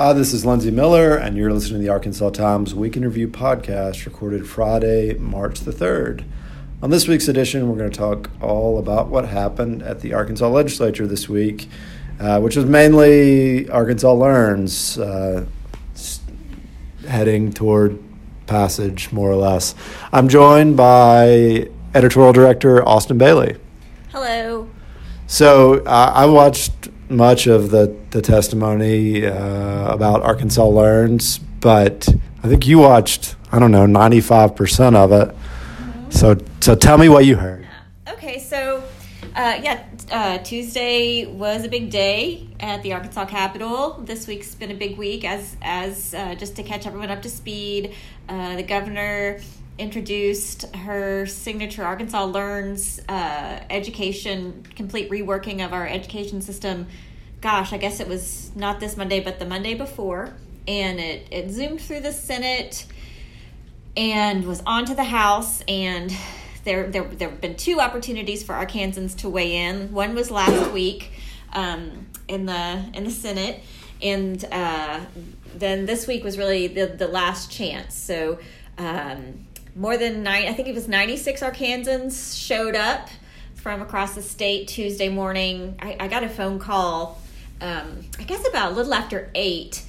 Hi, this is Lindsay Miller, and you're listening to the Arkansas Times Week in Review podcast, recorded Friday, March the 3rd. On this week's edition, we're going to talk all about what happened at the Arkansas legislature this week, uh, which was mainly Arkansas Learns, uh, heading toward passage, more or less. I'm joined by editorial director Austin Bailey. Hello. So uh, I watched much of the, the testimony uh, about Arkansas Learns, but I think you watched, I don't know, 95% of it. Mm-hmm. So, so tell me what you heard. Okay, so uh, yeah, uh, Tuesday was a big day at the Arkansas Capitol. This week's been a big week as as uh, just to catch everyone up to speed. Uh, the governor introduced her signature Arkansas Learns uh, education, complete reworking of our education system. Gosh, I guess it was not this Monday, but the Monday before. And it, it zoomed through the Senate and was on to the House. And there, there, there have been two opportunities for Arkansans to weigh in. One was last week um, in, the, in the Senate. And uh, then this week was really the, the last chance. So, um, more than nine, I think it was 96 Arkansans showed up from across the state Tuesday morning. I, I got a phone call, um, I guess about a little after eight,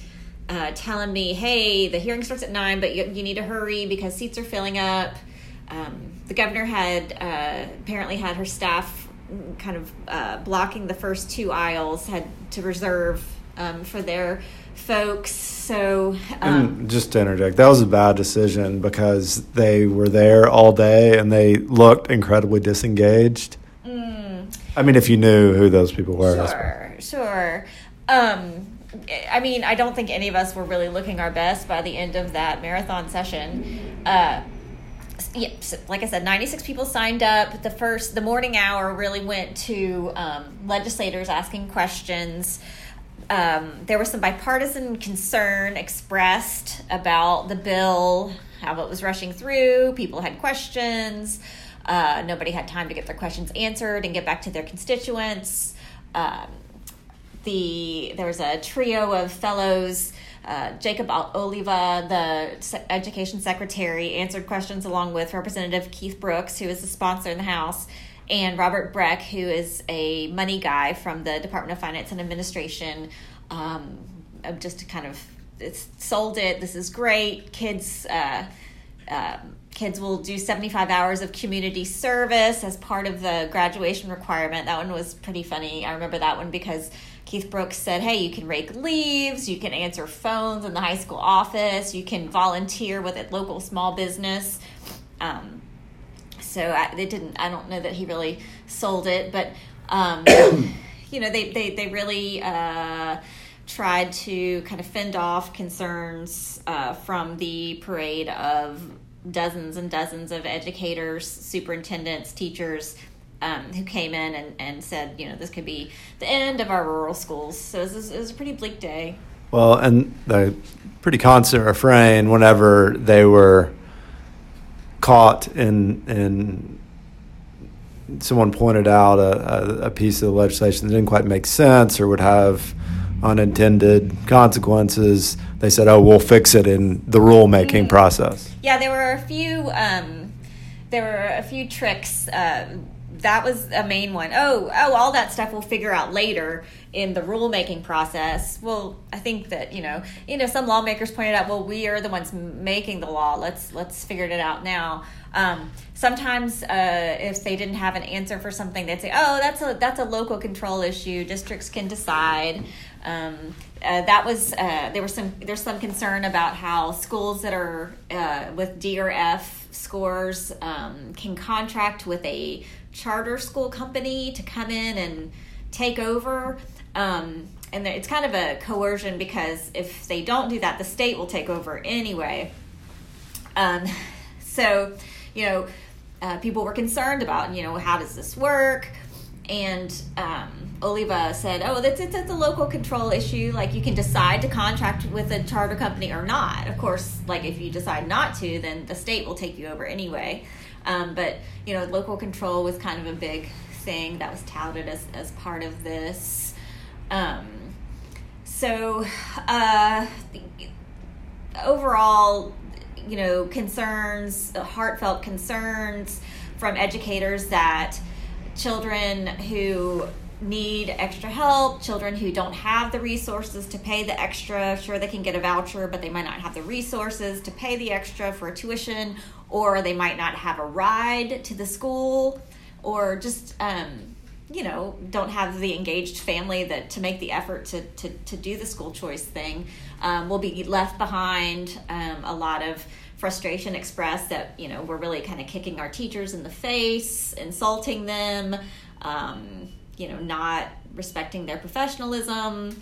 uh, telling me, hey, the hearing starts at nine, but you, you need to hurry because seats are filling up. Um, the governor had uh, apparently had her staff kind of uh, blocking the first two aisles, had to reserve um, for their folks. So, um, just to interject, that was a bad decision because they were there all day and they looked incredibly disengaged. Mm, I mean, if you knew who those people were, sure, sure. Um, I mean, I don't think any of us were really looking our best by the end of that marathon session. Uh, yeah, so like I said, 96 people signed up. The first, the morning hour really went to um, legislators asking questions um, there was some bipartisan concern expressed about the bill, how it was rushing through. People had questions. Uh, nobody had time to get their questions answered and get back to their constituents. Um, the there was a trio of fellows. Uh, Jacob Oliva, the education secretary, answered questions along with Representative Keith Brooks, who is the sponsor in the House, and Robert Breck, who is a money guy from the Department of Finance and Administration, um, just kind of it's sold it. This is great. Kids, uh, uh, kids will do seventy five hours of community service as part of the graduation requirement. That one was pretty funny. I remember that one because Keith Brooks said, "Hey, you can rake leaves, you can answer phones in the high school office, you can volunteer with a local small business." Um, so I, they didn't. I don't know that he really sold it, but um, you know, they they they really uh, tried to kind of fend off concerns uh, from the parade of dozens and dozens of educators, superintendents, teachers. Um, who came in and, and said, you know, this could be the end of our rural schools. So it was, it was a pretty bleak day. Well, and the pretty constant refrain whenever they were caught in in someone pointed out a, a, piece of the legislation that didn't quite make sense or would have unintended consequences, they said, "Oh, we'll fix it in the rulemaking mm-hmm. process." Yeah, there were a few. Um, there were a few tricks. Uh, that was a main one. Oh, oh, all that stuff we'll figure out later in the rulemaking process. Well, I think that you know, you know, some lawmakers pointed out, well, we are the ones making the law. Let's let's figure it out now. Um, sometimes, uh, if they didn't have an answer for something, they'd say, "Oh, that's a that's a local control issue. Districts can decide." Um, uh, that was uh, there was some there's some concern about how schools that are uh, with D or F scores um, can contract with a charter school company to come in and take over. Um, and it's kind of a coercion because if they don't do that, the state will take over anyway. Um, so, you know, uh, people were concerned about, you know, how does this work? And um, Oliva said, "Oh, that's it's, it's a local control issue. Like you can decide to contract with a charter company or not. Of course, like if you decide not to, then the state will take you over anyway. Um, but you know, local control was kind of a big thing that was touted as as part of this. Um, so uh, overall, you know, concerns, heartfelt concerns from educators that children who need extra help, children who don't have the resources to pay the extra. Sure, they can get a voucher, but they might not have the resources to pay the extra for tuition, or they might not have a ride to the school, or just, um, you know, don't have the engaged family that to make the effort to, to, to do the school choice thing. Um, will be left behind. Um, a lot of frustration expressed that, you know, we're really kind of kicking our teachers in the face, insulting them. Um, you know not respecting their professionalism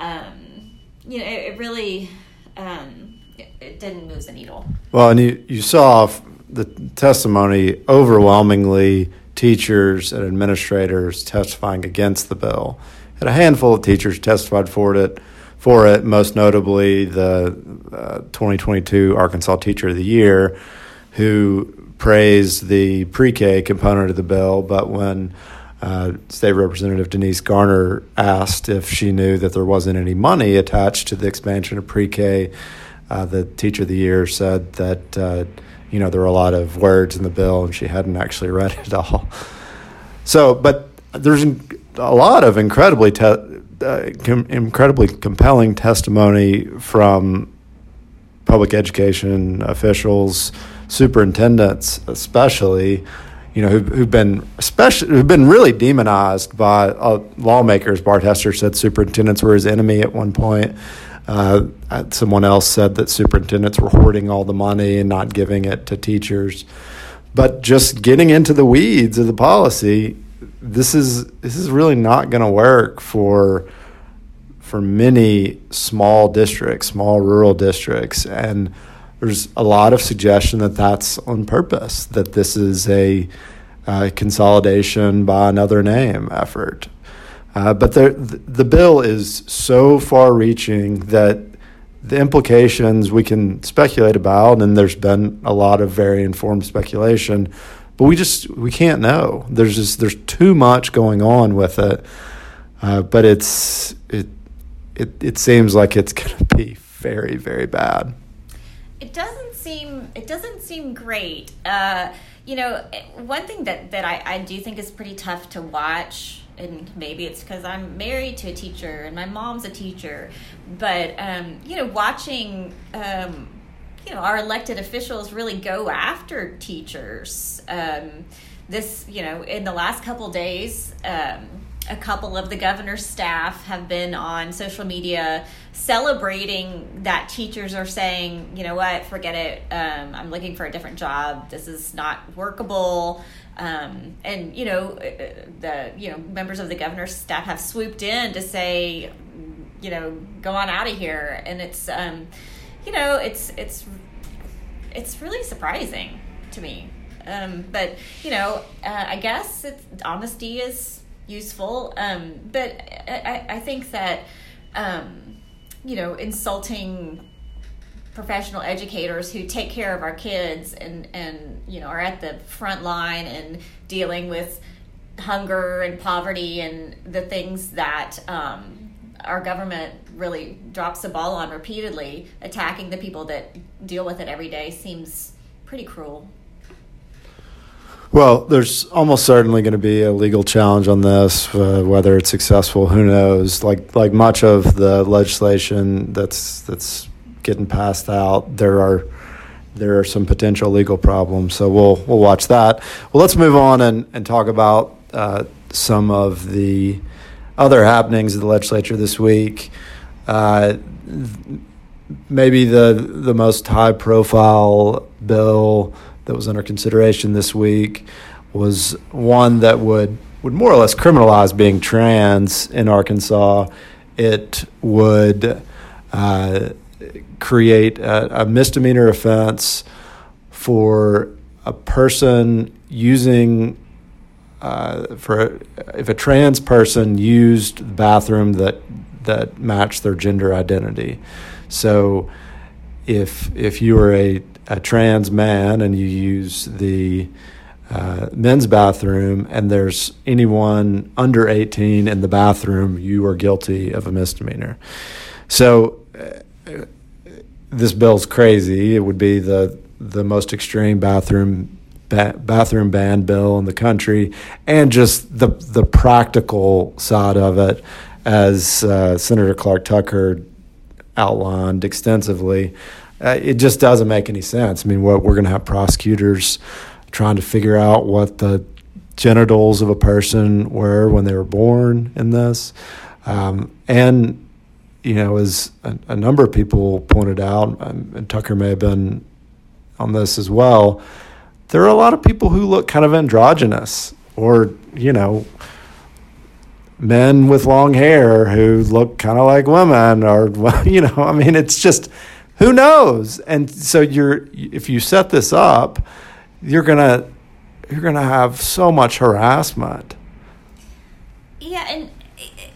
um, you know it, it really um, it, it, didn't move the needle well and you, you saw the testimony overwhelmingly teachers and administrators testifying against the bill and a handful of teachers testified for it for it most notably the uh, 2022 arkansas teacher of the year who praised the pre-k component of the bill but when uh, State Representative Denise Garner asked if she knew that there wasn't any money attached to the expansion of pre-K. Uh, the teacher of the year said that uh, you know there were a lot of words in the bill and she hadn't actually read it all. So, but there's a lot of incredibly te- uh, com- incredibly compelling testimony from public education officials, superintendents, especially you know, who've, who've been especially who've been really demonized by uh, lawmakers. Bart Hester said superintendents were his enemy at one point. Uh, someone else said that superintendents were hoarding all the money and not giving it to teachers. But just getting into the weeds of the policy, this is this is really not going to work for for many small districts, small rural districts, and there's a lot of suggestion that that's on purpose, that this is a uh, consolidation by another name effort. Uh, but the, the bill is so far reaching that the implications we can speculate about, and there's been a lot of very informed speculation, but we just we can't know. There's just there's too much going on with it. Uh, but it's it it it seems like it's to be very very bad it doesn't seem it doesn't seem great. Uh, you know, one thing that that I, I do think is pretty tough to watch, and maybe it's because I'm married to a teacher and my mom's a teacher, but um, you know, watching. Um, you know, our elected officials really go after teachers. Um, this, you know, in the last couple days, um, a couple of the governor's staff have been on social media celebrating that teachers are saying, you know what, forget it. Um, I'm looking for a different job. This is not workable. Um, and you know, uh, the you know members of the governor's staff have swooped in to say, you know, go on out of here. And it's, um, you know, it's it's it's really surprising to me. Um, but you know, uh, I guess honesty is useful. Um, but I, I think that, um, you know, insulting professional educators who take care of our kids and, and, you know, are at the front line and dealing with hunger and poverty and the things that um, our government really drops the ball on repeatedly, attacking the people that deal with it every day seems pretty cruel. Well, there's almost certainly going to be a legal challenge on this. Uh, whether it's successful, who knows? Like like much of the legislation that's that's getting passed out, there are there are some potential legal problems. So we'll we'll watch that. Well, let's move on and and talk about uh, some of the other happenings of the legislature this week. Uh, maybe the the most high profile bill that was under consideration this week was one that would would more or less criminalize being trans in Arkansas. It would uh, create a, a misdemeanor offense for a person using uh, for if a trans person used the bathroom that that matched their gender identity. So if if you were a a trans man and you use the uh, men's bathroom and there's anyone under 18 in the bathroom, you are guilty of a misdemeanor. So uh, this bill's crazy. It would be the the most extreme bathroom ba- bathroom ban bill in the country, and just the the practical side of it, as uh, Senator Clark Tucker outlined extensively. Uh, it just doesn't make any sense. I mean, what we're going to have prosecutors trying to figure out what the genitals of a person were when they were born in this. Um, and, you know, as a, a, number of people pointed out, um, and Tucker may have been on this as well, there are a lot of people who look kind of androgynous or, you know, men with long hair who look kind of like women or, you know, I mean, it's just, who knows? And so you're, if you set this up, you're gonna you're gonna have so much harassment. Yeah, and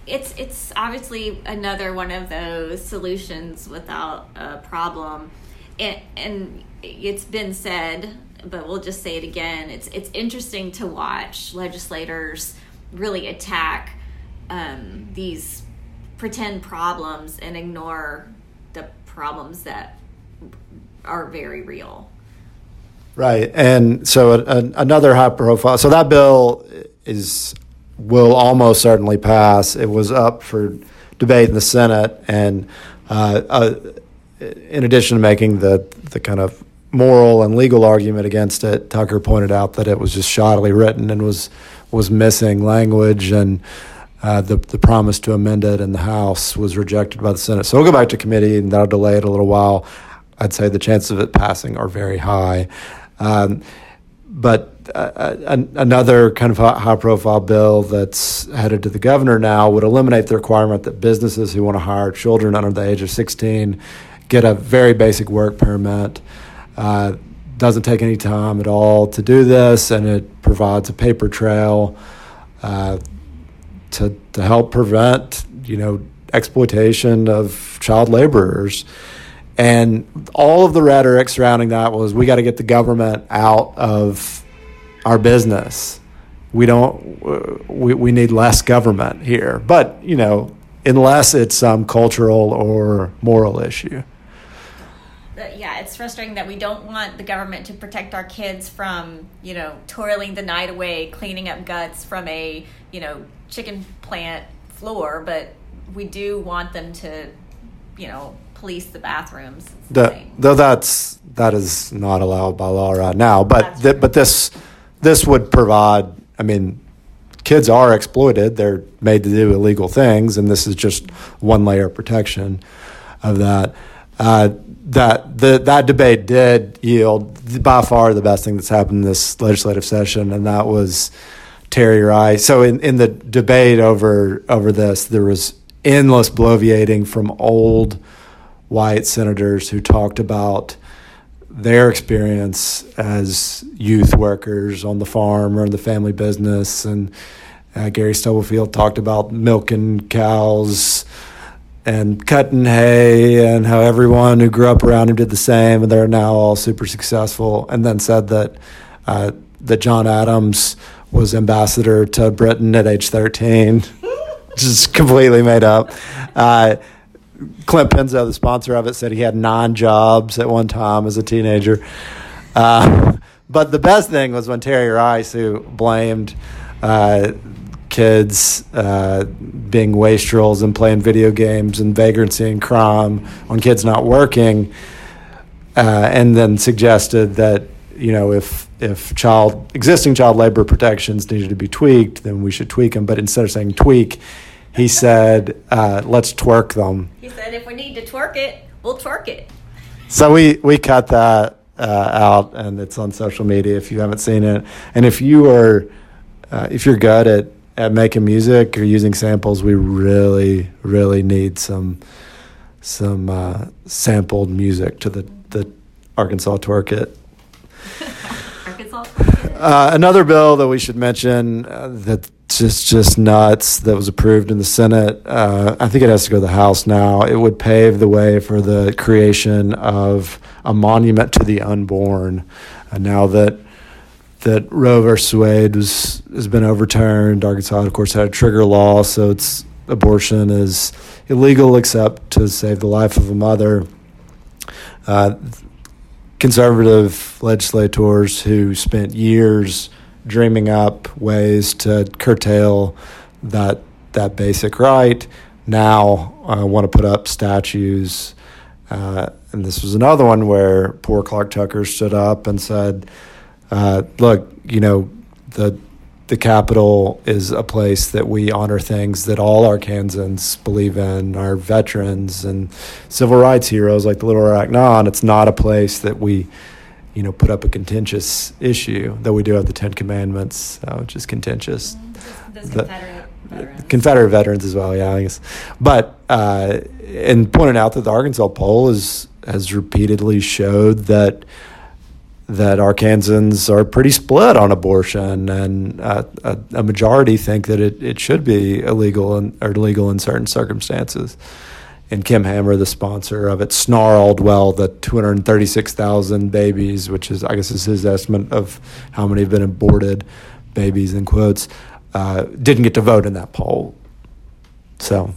it's it's obviously another one of those solutions without a problem, and and it's been said, but we'll just say it again. It's it's interesting to watch legislators really attack um, these pretend problems and ignore the problems that are very real. Right, and so a, a, another high profile. So that bill is will almost certainly pass. It was up for debate in the Senate, and uh, uh, in addition to making the the kind of moral and legal argument against it, Tucker pointed out that it was just shoddily written and was was missing language and. Uh, the the promise to amend it in the House was rejected by the Senate, so we'll go back to committee, and that'll delay it a little while. I'd say the chances of it passing are very high. Um, but uh, uh another kind of high profile bill that's headed to the governor now would eliminate the requirement that businesses who want to hire children under the age of 16 get a very basic work permit. Uh, doesn't take any time at all to do this, and it provides a paper trail uh, to to help prevent you know exploitation of child laborers. And all of the rhetoric surrounding that was we got to get the government out of our business. We don't, we, we need less government here. But, you know, unless it's some cultural or moral issue. Yeah, it's frustrating that we don't want the government to protect our kids from, you know, toiling the night away, cleaning up guts from a, you know, chicken plant floor, but we do want them to, you know, police the bathrooms. The, though that's that is not allowed by law right now, but th- but this this would provide. I mean, kids are exploited; they're made to do illegal things, and this is just one layer of protection of that. Uh, that the that debate did yield by far the best thing that's happened this legislative session, and that was Terry Rice. So in, in the debate over over this, there was endless bloviating from old white senators who talked about their experience as youth workers on the farm or in the family business. And uh, Gary Stubblefield talked about milking cows and cutting hay and how everyone who grew up around him did the same and they're now all super successful. And then said that uh, that John Adams was ambassador to Britain at age 13, just completely made up. Uh, Clint Penzo, the sponsor of it, said he had nine jobs at one time as a teenager. Uh, but the best thing was when Terry Rice, who blamed uh, kids uh, being wastrels and playing video games and vagrancy and crime on kids not working, uh, and then suggested that you know if if child existing child labor protections needed to be tweaked, then we should tweak them. But instead of saying tweak, he said, uh, "Let's twerk them." He said, "If we need to twerk it, we'll twerk it." So we we cut that uh, out, and it's on social media if you haven't seen it. And if you are, uh, if you're good at at making music or using samples, we really really need some some uh, sampled music to the the Arkansas twerk it. Arkansas. Uh, another bill that we should mention uh, that just just nuts that was approved in the Senate. Uh, I think it has to go to the House now. It would pave the way for the creation of a monument to the unborn. Uh, now that that Roe versus Wade was has been overturned. Arkansas, of course, had a trigger law, so it's abortion is illegal except to save the life of a mother. Uh, conservative legislators who spent years dreaming up ways to curtail that that basic right now uh, want to put up statues. Uh, and this was another one where poor Clark Tucker stood up and said, uh, "Look, you know the." The Capitol is a place that we honor things that all Arkansans believe in, our veterans and civil rights heroes like the Little Rock Nine. It's not a place that we you know, put up a contentious issue, though we do have the Ten Commandments, uh, which is contentious. Those Confederate veterans. Confederate veterans as well, yeah, I guess. But uh, and pointing out that the Arkansas poll is, has repeatedly showed that that Arkansans are pretty split on abortion, and uh, a, a, majority think that it, it should be illegal and, or legal in certain circumstances and Kim Hammer, the sponsor of it, snarled, well, the 236,000 babies, which is, I guess, is his estimate of how many have been aborted babies, in quotes, uh, didn't get to vote in that poll. So.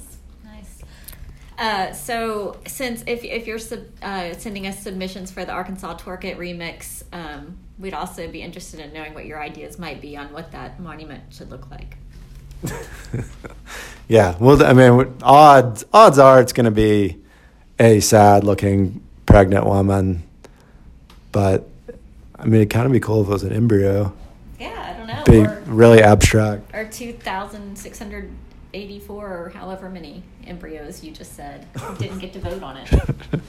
Uh, so, since if, if you're sub, uh, sending us submissions for the Arkansas Twerk It remix, um, we'd also be interested in knowing what your ideas might be on what that monument should look like. yeah, well, I mean, odds odds are it's going to be a sad looking pregnant woman, but I mean, it'd kind of be cool if it was an embryo. Yeah, I don't know. Be or, really abstract. Or two thousand six hundred eighty-four, or however many embryos you just said didn't get to vote on it.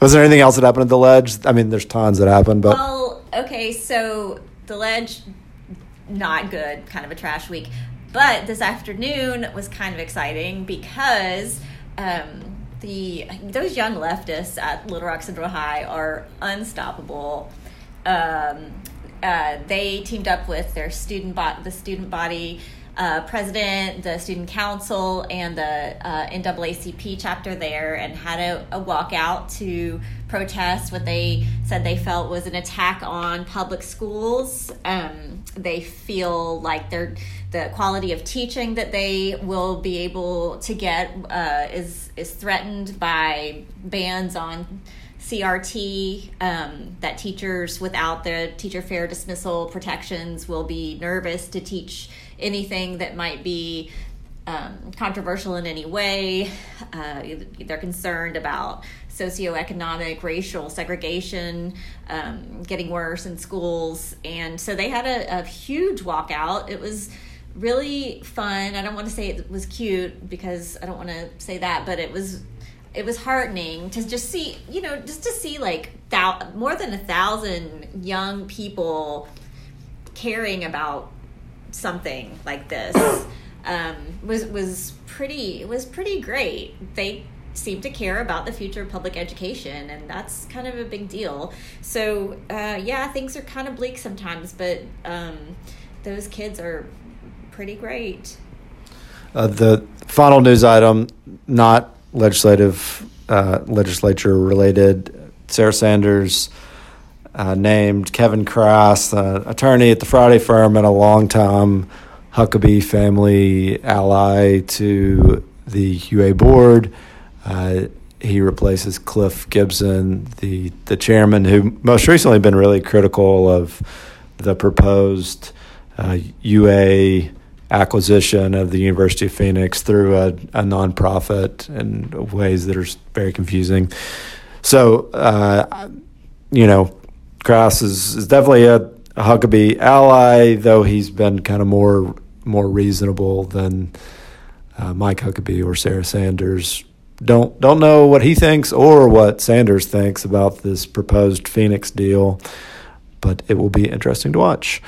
was there anything else that happened at the ledge? I mean, there's tons that happened, but well, okay, so the ledge not good, kind of a trash week. But this afternoon was kind of exciting because um, the those young leftists at Little Rock Central High are unstoppable. Um, uh, they teamed up with their student bot, the student body uh, president, the student council, and the uh, NAACP chapter there, and had a, a walkout to protest what they said they felt was an attack on public schools. Um, they feel like they're, the quality of teaching that they will be able to get uh, is is threatened by bans on CRT. Um, that teachers without the teacher fair dismissal protections will be nervous to teach anything that might be um, controversial in any way. Uh, they're concerned about socioeconomic, racial segregation um, getting worse in schools. And so they had a, a, huge walkout. It was really fun. I don't want to say it was cute because I don't want to say that, but it was. It was heartening to just see, you know, just to see like thou- more than a thousand young people caring about something like this um, was was pretty was pretty great. They seem to care about the future of public education, and that's kind of a big deal. So uh, yeah, things are kind of bleak sometimes, but um, those kids are pretty great. Uh, the final news item, not legislative uh, legislature related. Sarah Sanders uh, named Kevin Crass, uh, attorney at the Friday firm and a longtime Huckabee family ally to the UA board. Uh, he replaces Cliff Gibson, the the chairman, who most recently been really critical of the proposed uh, UA acquisition of the University of Phoenix through a, a nonprofit in ways that are very confusing. So, uh, you know, Crass is, is definitely a, a Huckabee ally, though he's been kind of more more reasonable than uh, Mike Huckabee or Sarah Sanders. Don't don't know what he thinks or what Sanders thinks about this proposed Phoenix deal, but it will be interesting to watch.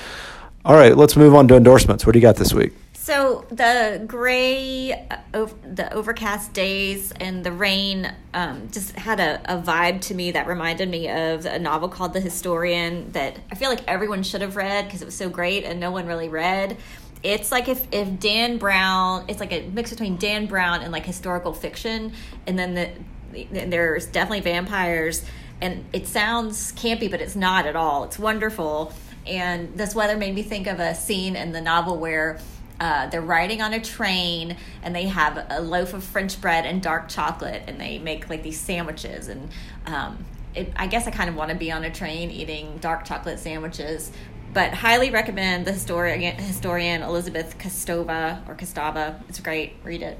All right, let's move on to endorsements. What do you got this week? So the gray, uh, the overcast days and the rain um, just had a, a, vibe to me that reminded me of a novel called The Historian that I feel like everyone should have read because it was so great and no one really read. It's like if, if Dan Brown, it's like a mix between Dan Brown and like historical fiction, and then the, there's definitely vampires and it sounds campy, but it's not at all. It's wonderful. And this weather made me think of a scene in the novel where uh, they're riding on a train and they have a loaf of French bread and dark chocolate, and they make like these sandwiches. And um, it, I guess I kind of want to be on a train eating dark chocolate sandwiches. But highly recommend the historian, historian Elizabeth Kostova or Kostova. It's great. Read it.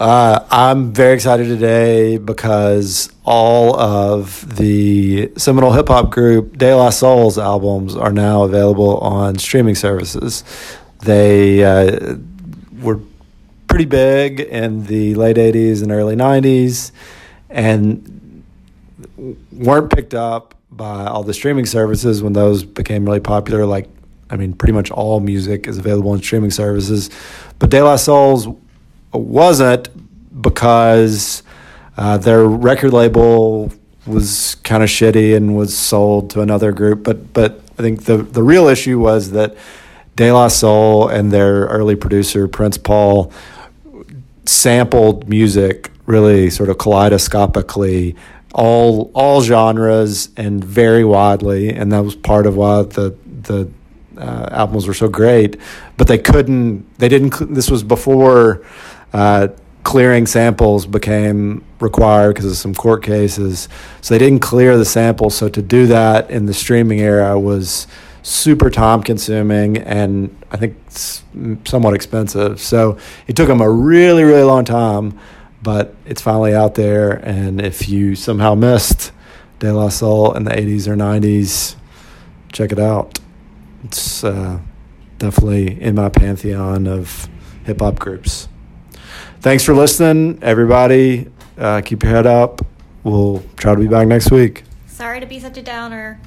Uh, I'm very excited today because all of the seminal hip hop group De La Soul's albums are now available on streaming services. They uh, were pretty big in the late 80s and early 90s and weren't picked up by all the streaming services when those became really popular. Like, I mean, pretty much all music is available on streaming services. But De La Soul's wasn't because uh, their record label was kind of shitty and was sold to another group. But but I think the the real issue was that De La Soul and their early producer Prince Paul sampled music really sort of kaleidoscopically all all genres and very widely and that was part of why the the uh, albums were so great but they couldn't they didn't this was before uh, clearing samples became required because of some court cases. So they didn't clear the samples. So to do that in the streaming era was super time consuming and I think somewhat expensive. So it took them a really, really long time, but it's finally out there. And if you somehow missed De La Soul in the 80s or 90s, check it out. It's uh, definitely in my pantheon of hip hop groups thanks for listening, everybody. Uh, keep your head up. We'll try to be back next week. Sorry to be such a downer.